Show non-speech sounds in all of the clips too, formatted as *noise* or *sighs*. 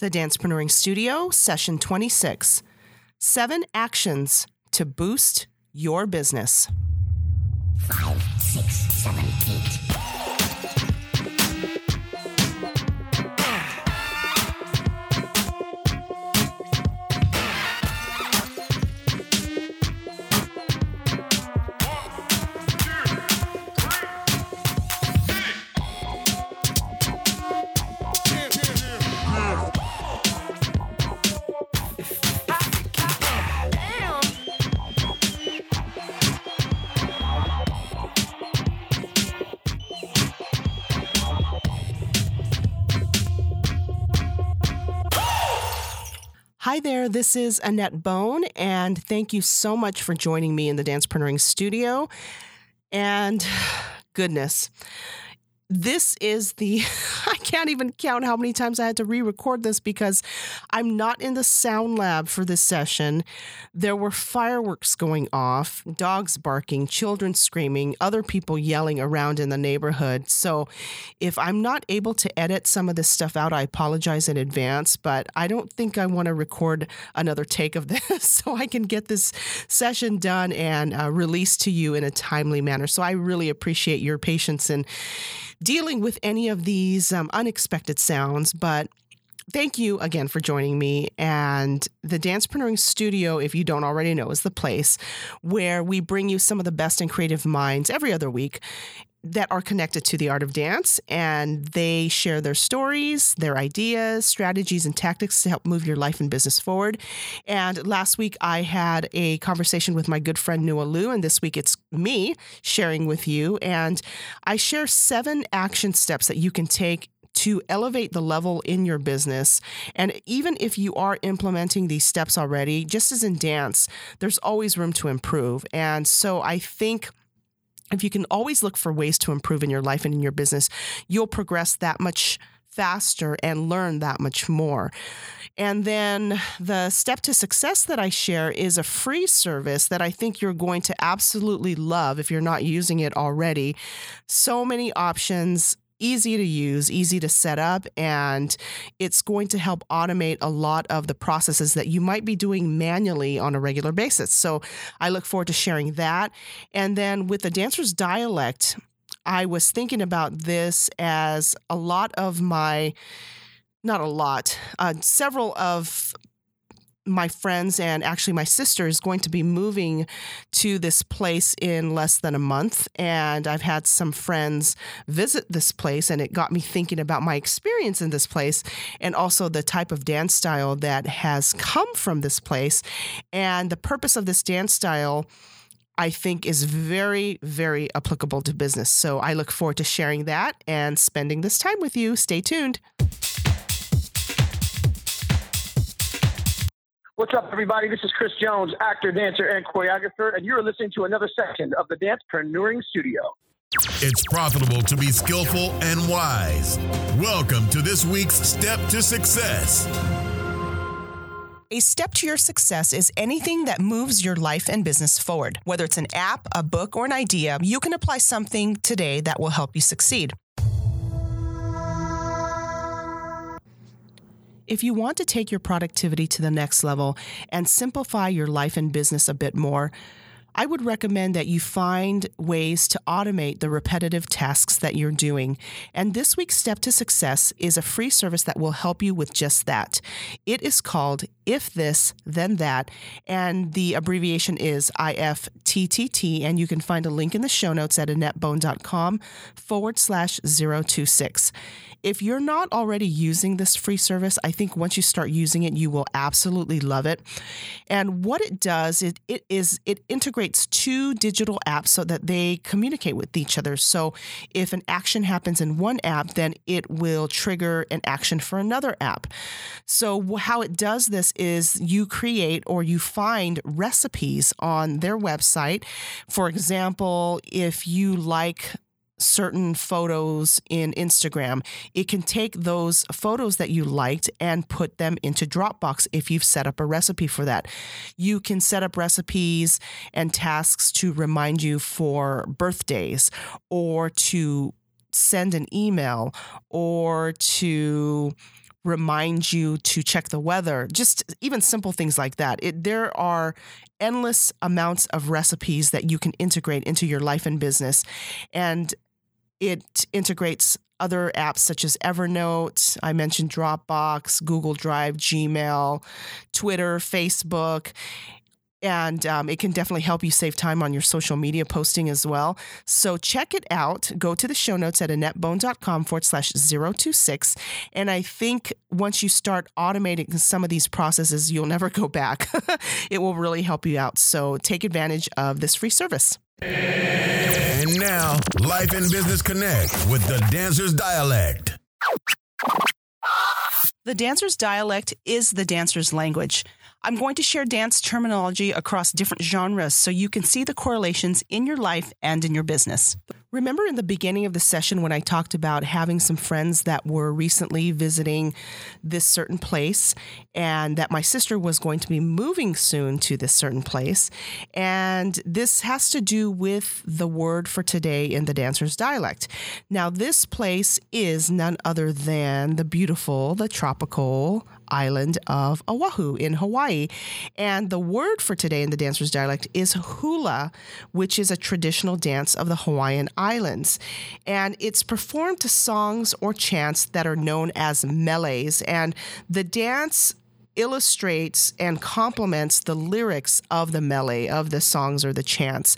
The Dancepreneuring Studio, session 26 Seven Actions to Boost Your Business. Five, six, seven, eight. Hi there, this is Annett Bone, and thank you so much for joining me in the Dancepreneuring Studio. And *sighs* goodness, this is the *laughs* I can't even count how many times I had to re-record this because I'm not in the sound lab for this session. There were fireworks going off, dogs barking, children screaming, other people yelling around in the neighborhood. So if I'm not able to edit some of this stuff out, I apologize in advance, but I don't think I want to record another take of *laughs* this so I can get this session done and uh, released to you in a timely manner. So I really appreciate your patience and dealing with any of these um, unexpected sounds, but thank you again for joining me. And the Dancepreneuring Studio, if you don't already know, is the place where we bring you some of the best and creative minds every other week that are connected to the art of dance and they share their stories, their ideas, strategies, and tactics to help move your life and business forward. And last week I had a conversation with my good friend Nua Lu, and this week it's me sharing with you. And I share seven action steps that you can take to elevate the level in your business. And even if you are implementing these steps already, just as in dance, there's always room to improve. And so I think if you can always look for ways to improve in your life and in your business, you'll progress that much faster and learn that much more. And then the step to success that I share is a free service that I think you're going to absolutely love if you're not using it already. So many options easy to use, easy to set up, and it's going to help automate a lot of the processes that you might be doing manually on a regular basis. So I look forward to sharing that. And then with the dancer's dialect, I was thinking about this as a lot of my not a lot, uh, several of my friends and actually my sister is going to be moving to this place in less than a month. And I've had some friends visit this place, and it got me thinking about my experience in this place and also the type of dance style that has come from this place. And the purpose of this dance style. I think is very, very applicable to business. So I look forward to sharing that and spending this time with you. Stay tuned. What's up, everybody? This is Chris Jones, actor, dancer, and choreographer, and you're listening to another section of the Dancepreneuring Studio. It's profitable to be skillful and wise. Welcome to this week's Step to Success. A step to your success is anything that moves your life and business forward. Whether it's an app, a book, or an idea, you can apply something today that will help you succeed. If you want to take your productivity to the next level and simplify your life and business a bit more, I would recommend that you find ways to automate the repetitive tasks that you're doing. And this week's Step to Success is a free service that will help you with just that. It is called If This, Then That, and the abbreviation is IFTTT. And you can find a link in the show notes at AnnettBone.com forward slash 026. If you're not already using this free service, I think once you start using it, you will absolutely love it. And what it does, it, it is it integrates two digital apps so that they communicate with each other. So if an action happens in one app, then it will trigger an action for another app. So how it does this is you create or you find recipes on their website. For example, if you like certain photos in Instagram, it can take those photos that you liked and put them into Dropbox if you've set up a recipe for that. You can set up recipes and tasks to remind you for birthdays or to send an email or to remind you to check the weather, just even simple things like that. It, there are endless amounts of recipes that you can integrate into your life and business. And it integrates other apps such as Evernote. I mentioned Dropbox, Google Drive, Gmail, Twitter, Facebook. And um, it can definitely help you save time on your social media posting as well. So check it out. Go to the show notes at AnnettBone.com forward slash 026. And I think once you start automating some of these processes, you'll never go back. *laughs* it will really help you out. So take advantage of this free service. And now, Life and Business Connect with the Dancer's Dialect. The dancer's dialect is the dancer's language. I'm going to share dance terminology across different genres so you can see the correlations in your life and in your business. Remember in the beginning of the session when I talked about having some friends that were recently visiting this certain place and that my sister was going to be moving soon to this certain place? And this has to do with the word for today in the dancer's dialect. Now, this place is none other than the beautiful, the tropical island of Oahu in Hawaii. And the word for today in the dancer's dialect is hula, which is a traditional dance of the Hawaiian Islands. And it's performed to songs or chants that are known as meles. And the dance illustrates and complements the lyrics of the mele of the songs or the chants.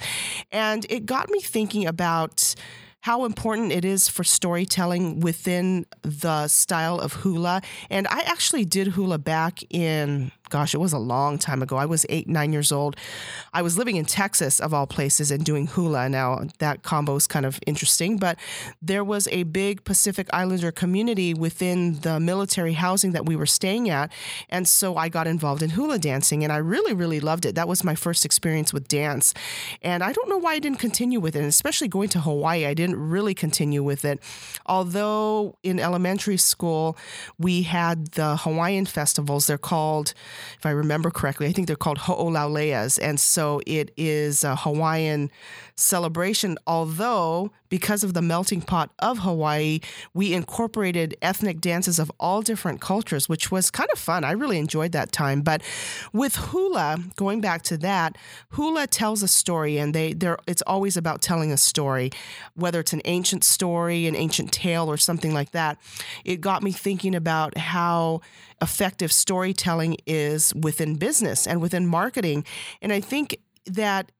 And it got me thinking about how important it is for storytelling within the style of hula. And I actually did hula back in gosh, it was a long time ago. I was eight, nine years old. I was living in Texas, of all places, and doing hula. Now, that combo is kind of interesting, but there was a big Pacific Islander community within the military housing that we were staying at. And so I got involved in hula dancing, and I really, really loved it. That was my first experience with dance. And I don't know why I didn't continue with it, and especially going to Hawaii, I didn't really continue with it. Although in elementary school, we had the Hawaiian festivals. They're called if I remember correctly, I think they're called ho'olauleas. And so it is a Hawaiian celebration, although because of the melting pot of Hawaii, we incorporated ethnic dances of all different cultures, which was kind of fun. I really enjoyed that time. But with hula, going back to that, hula tells a story, and they they it's always about telling a story, whether it's an ancient story, an ancient tale, or something like that. It got me thinking about how effective storytelling is within business and within marketing. And I think that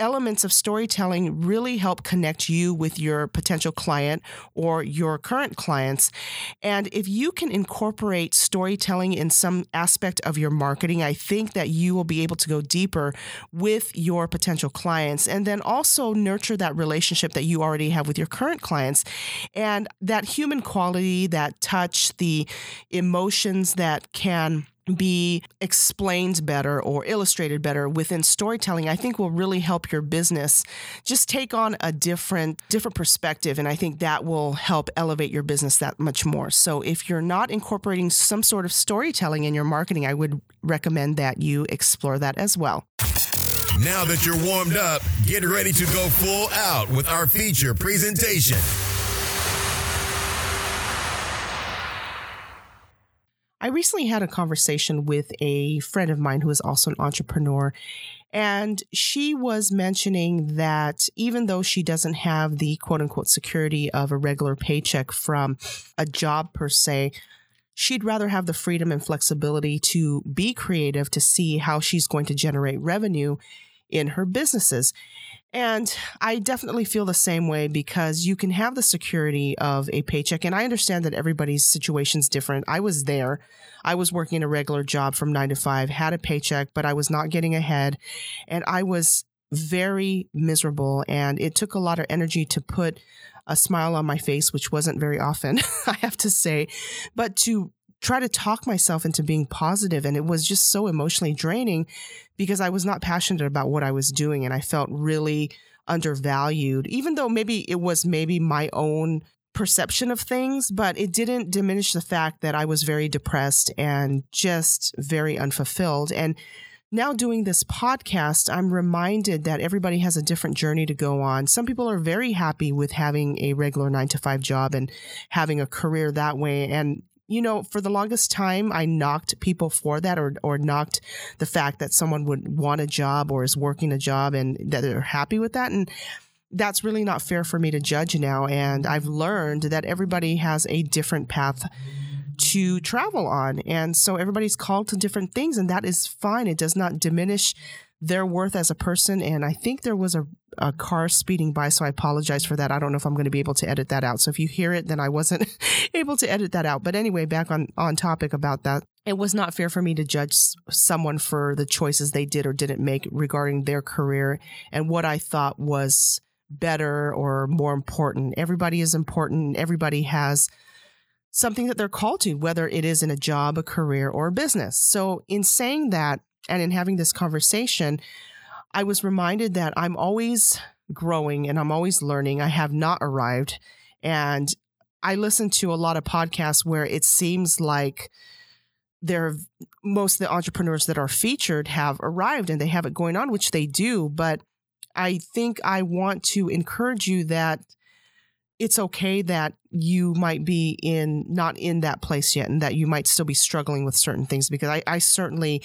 elements of storytelling really help connect you with your potential client or your current clients. And if you can incorporate storytelling in some aspect of your marketing, I think that you will be able to go deeper with your potential clients and then also nurture that relationship that you already have with your current clients. And that human quality, that touch, the emotions that can be explained better or illustrated better within storytelling i think will really help your business just take on a different different perspective. And i think that will help elevate your business that much more. So if you're not incorporating some sort of storytelling in your marketing i would recommend that you explore that as well. Now that you're warmed up get ready to go full out with our feature presentation I recently had a conversation with a friend of mine who is also an entrepreneur. And she was mentioning that even though she doesn't have the quote unquote security of a regular paycheck from a job per se, she'd rather have the freedom and flexibility to be creative to see how she's going to generate revenue in her businesses. And I definitely feel the same way because you can have the security of a paycheck. And I understand that everybody's situation is different. I was there. I was working a regular job from nine to five, had a paycheck, but I was not getting ahead. And I was very miserable. And it took a lot of energy to put a smile on my face, which wasn't very often, *laughs* I have to say, but to try to talk myself into being positive and it was just so emotionally draining because I was not passionate about what I was doing and I felt really undervalued even though maybe it was maybe my own perception of things but it didn't diminish the fact that I was very depressed and just very unfulfilled and now doing this podcast, I'm reminded that everybody has a different journey to go on. Some people are very happy with having a regular nine to five job and having a career that way. And you know, for the longest time, I knocked people for that or, or knocked the fact that someone would want a job or is working a job and that they're happy with that. And that's really not fair for me to judge now. And I've learned that everybody has a different path to travel on. And so everybody's called to different things, and that is fine. It does not diminish their worth as a person. And I think there was a, a car speeding by, so I apologize for that. I don't know if I'm going to be able to edit that out. So if you hear it, then I wasn't *laughs* able to edit that out. But anyway, back on, on topic about that. It was not fair for me to judge someone for the choices they did or didn't make regarding their career and what I thought was better or more important. Everybody is important. Everybody has something that they're called to, whether it is in a job, a career, or a business. So, in saying that and in having this conversation, I was reminded that I'm always growing and I'm always learning. I have not arrived. And I listen to a lot of podcasts where it seems like there most of the entrepreneurs that are featured have arrived and they have it going on, which they do. But I think I want to encourage you that it's okay that you might be in not in that place yet and that you might still be struggling with certain things because I, I certainly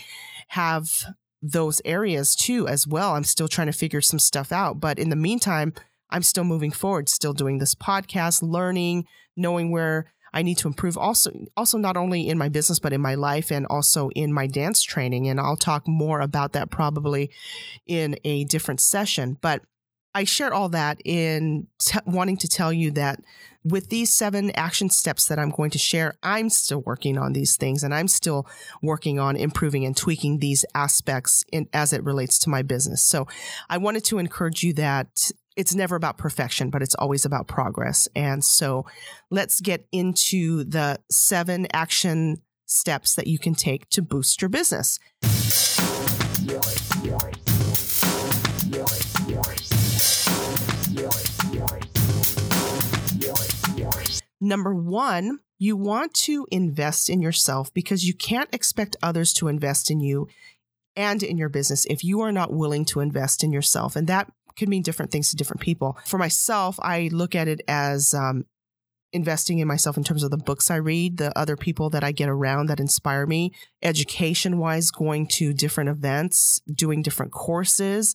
have those areas too as well. I'm still trying to figure some stuff out. But in the meantime, I'm still moving forward, still doing this podcast, learning, knowing where I need to improve also also not only in my business but in my life and also in my dance training and I'll talk more about that probably in a different session but I share all that in t- wanting to tell you that with these seven action steps that I'm going to share, I'm still working on these things and I'm still working on improving and tweaking these aspects in, as it relates to my business. So I wanted to encourage you that it's never about perfection, but it's always about progress. And so let's get into the seven action steps that you can take to boost your business. Number one, you want to invest in yourself because you can't expect others to invest in you and in your business if you are not willing to invest in yourself. And that could mean different things to different people. For myself, I look at it as um, investing in myself in terms of the books I read, the other people that I get around that inspire me, education wise, going to different events, doing different courses.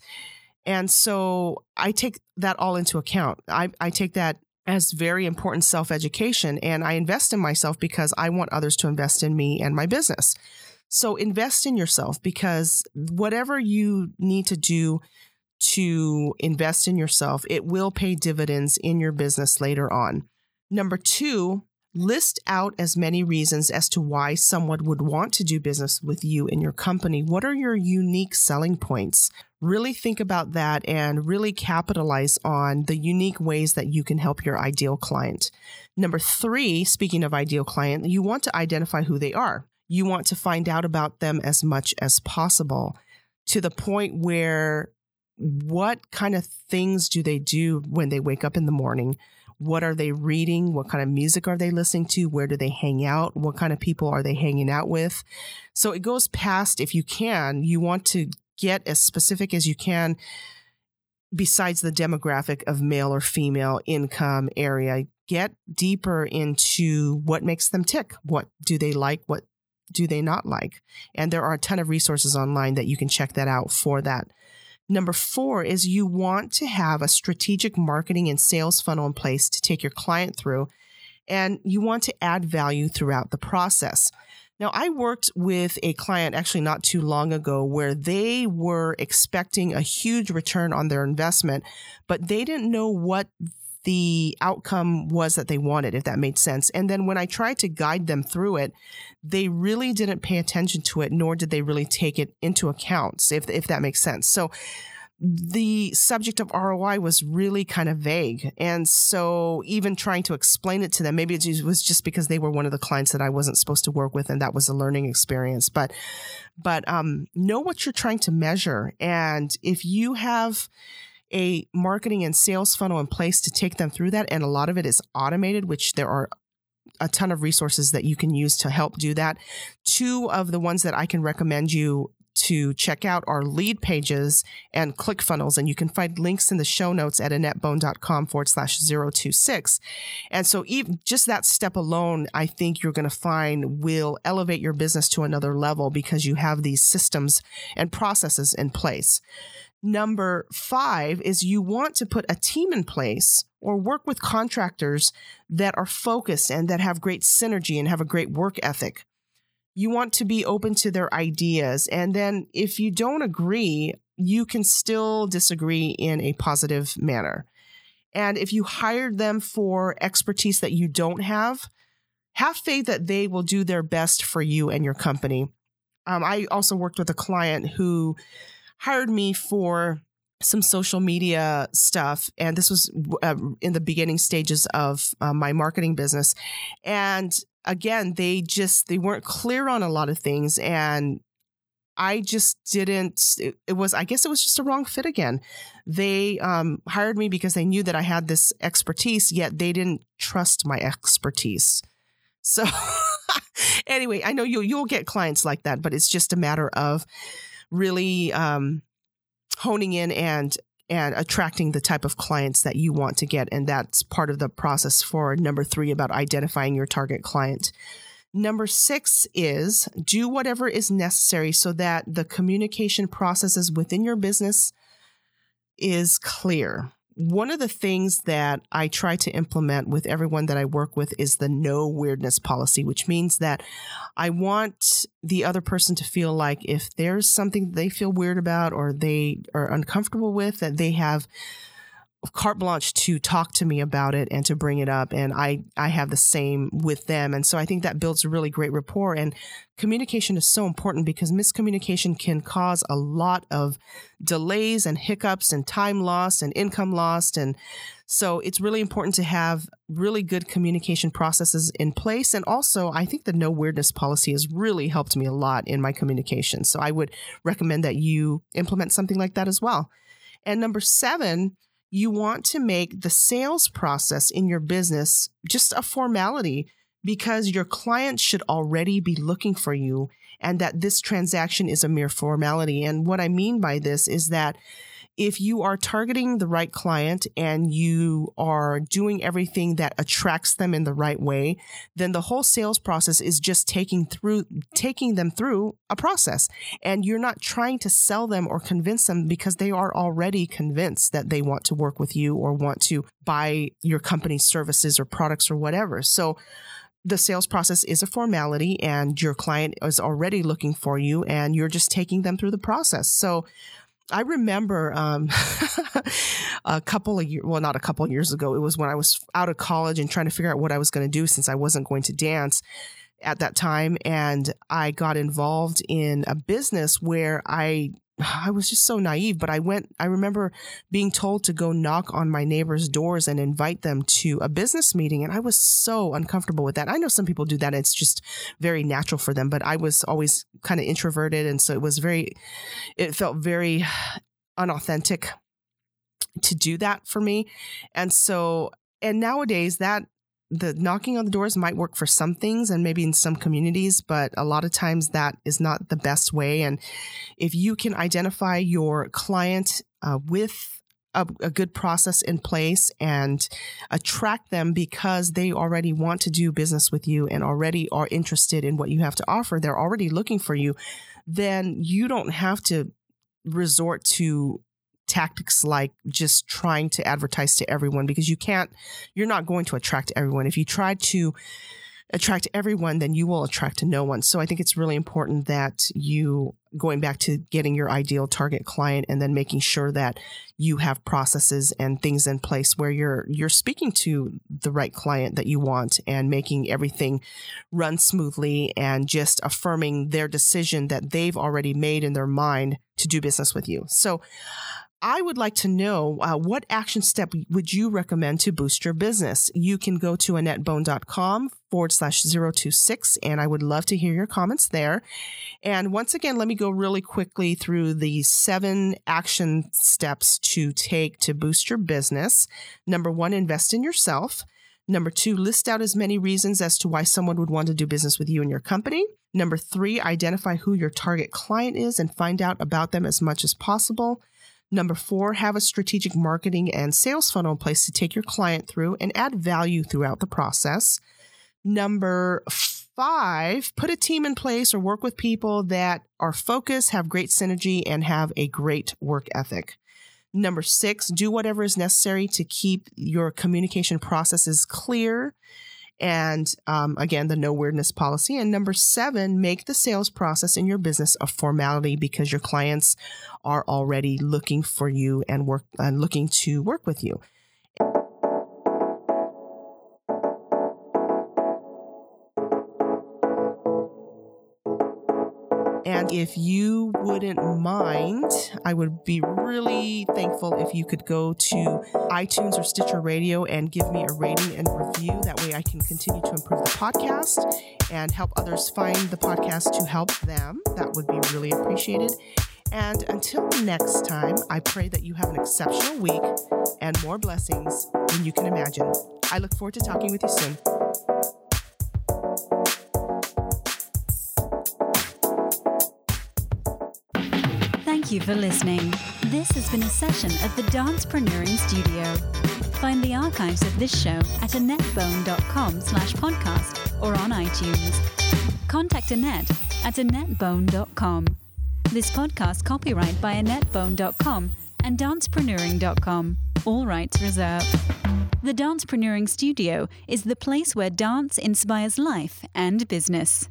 And so I take that all into account. I, I take that as very important self education. And I invest in myself because I want others to invest in me and my business. So invest in yourself because whatever you need to do to invest in yourself, it will pay dividends in your business later on. Number two, List out as many reasons as to why someone would want to do business with you and your company. What are your unique selling points? Really think about that and really capitalize on the unique ways that you can help your ideal client. Number three, speaking of ideal client, you want to identify who they are. You want to find out about them as much as possible to the point where what kind of things do they do when they wake up in the morning? What are they reading? What kind of music are they listening to? Where do they hang out? What kind of people are they hanging out with? So it goes past, if you can, you want to get as specific as you can besides the demographic of male or female income area. Get deeper into what makes them tick. What do they like? What do they not like? And there are a ton of resources online that you can check that out for that. Number four is you want to have a strategic marketing and sales funnel in place to take your client through, and you want to add value throughout the process. Now, I worked with a client actually not too long ago where they were expecting a huge return on their investment, but they didn't know what the outcome was that they wanted, if that made sense. And then when I tried to guide them through it, they really didn't pay attention to it, nor did they really take it into account, if, if that makes sense. So the subject of ROI was really kind of vague. And so even trying to explain it to them, maybe it was just because they were one of the clients that I wasn't supposed to work with and that was a learning experience. But but um, know what you're trying to measure. And if you have a marketing and sales funnel in place to take them through that. And a lot of it is automated, which there are a ton of resources that you can use to help do that. Two of the ones that I can recommend you to check out are Leadpages and ClickFunnels. And you can find links in the show notes at annettbone.com forward slash 026. And so even just that step alone, I think you're going to find will elevate your business to another level because you have these systems and processes in place. Number five is you want to put a team in place or work with contractors that are focused and that have great synergy and have a great work ethic. You want to be open to their ideas. And then if you don't agree, you can still disagree in a positive manner. And if you hired them for expertise that you don't have, have faith that they will do their best for you and your company. Um, I also worked with a client who hired me for some social media stuff and this was uh, in the beginning stages of uh, my marketing business. And again they just they weren't clear on a lot of things and i just didn't it, it was i guess it was just a wrong fit again. They um, hired me because they knew that i had this expertise yet they didn't trust my expertise. So *laughs* anyway i know you you'll get clients like that but it's just a matter of really um, honing in and and attracting the type of clients that you want to get and that's part of the process for number 3 about identifying your target client. Number 6 is do whatever is necessary so that the communication processes within your business is clear one of the things that I try to implement with everyone that I work with is the no weirdness policy, which means that I want the other person to feel like if there's something they feel weird about or they are uncomfortable with, that they have carte blanche to talk to me about it and to bring it up and i i have the same with them. And so i think that builds a really great rapport and communication is so important because miscommunication can cause a lot of delays and hiccups and time lost and income lost and so it's really important to have really good communication processes in place. And also i think the no weirdness policy has really helped me a lot in my communication. So i would recommend that you implement something like that as well. And number seven you want to make the sales process in your business just a formality because your clients should already be looking for you and that this transaction is a mere formality. And what I mean by this is that if you are targeting the right client and you are doing everything that attracts them in the right way, then the whole sales process is just taking through taking them through a process. And you're not trying to sell them or convince them because they are already convinced that they want to work with you or want to buy your company's services or products or whatever. So the sales process is a formality and your client is already looking for you and you're just taking them through the process. So I remember um, *laughs* a couple of years, well, not a couple of years ago. It was when I was out of college and trying to figure out what I was going to do since I wasn't going to dance at that time. And I got involved in a business where I *sighs* I was just so naive, but I went, I remember being told to go knock on my neighbors' doors and invite them to a business meeting. And I was so uncomfortable with that. I know some people do that. It's just very natural for them, but I was always kind of introverted. And so it was very, it felt very *sighs* unauthentic to do that for me. And so, and nowadays that the knocking on the doors might work for some things and maybe in some communities, but a lot of times that is not the best way. And if you can identify your client uh, with a, a, good process in place and attract them because they already want to do business with you and already are interested in what you have to offer, they're already looking for you, then you don't have to resort to tactics like just trying to advertise to everyone because you can't, you're not going to attract everyone. If you try to attract everyone, then you will attract to no one. So I think it's really important that you going back to getting your ideal target client and then making sure that you have processes and things in place where you're you're speaking to the right client that you want and making everything run smoothly and just affirming their decision that they've already made in their mind to do business with you. So I would like to know uh, what action step would you recommend to boost your business? You can go to annettbone.com forward slash 026, and I would love to hear your comments there. And once again, let me go really quickly through the seven action steps to take to boost your business. Number one, invest in yourself. Number two, list out as many reasons as to why someone would want to do business with you and your company. Number three, identify who your target client is and find out about them as much as possible. Number four, have a strategic marketing and sales funnel in place to take your client through and add value throughout the process. Number five, put a team in place or work with people that are focused, have great synergy, and have a great work ethic. Number six, do whatever is necessary to keep your communication processes clear. And um, again, the no weirdness policy. And number seven, make the sales process in your business a formality because your clients are already looking for you and work and looking to work with you. And if you wouldn't mind, I would be really thankful if you could go to iTunes or Stitcher Radio and give me a rating and review. That way I can continue to improve the podcast and help others find the podcast to help them. That would be really appreciated. And until next time, I pray that you have an exceptional week and more blessings than you can imagine. I look forward to talking with you soon. Thank you for listening. This has been a session at the Dancepreneuring Studio. Find the archives of this show at annettbone.com slash podcast or on iTunes. Contact Annett at annettbone.com. This podcast copyright by annettbone.com and dancepreneuring.com. All rights reserved. The Dancepreneuring Studio is the place where dance inspires life and business.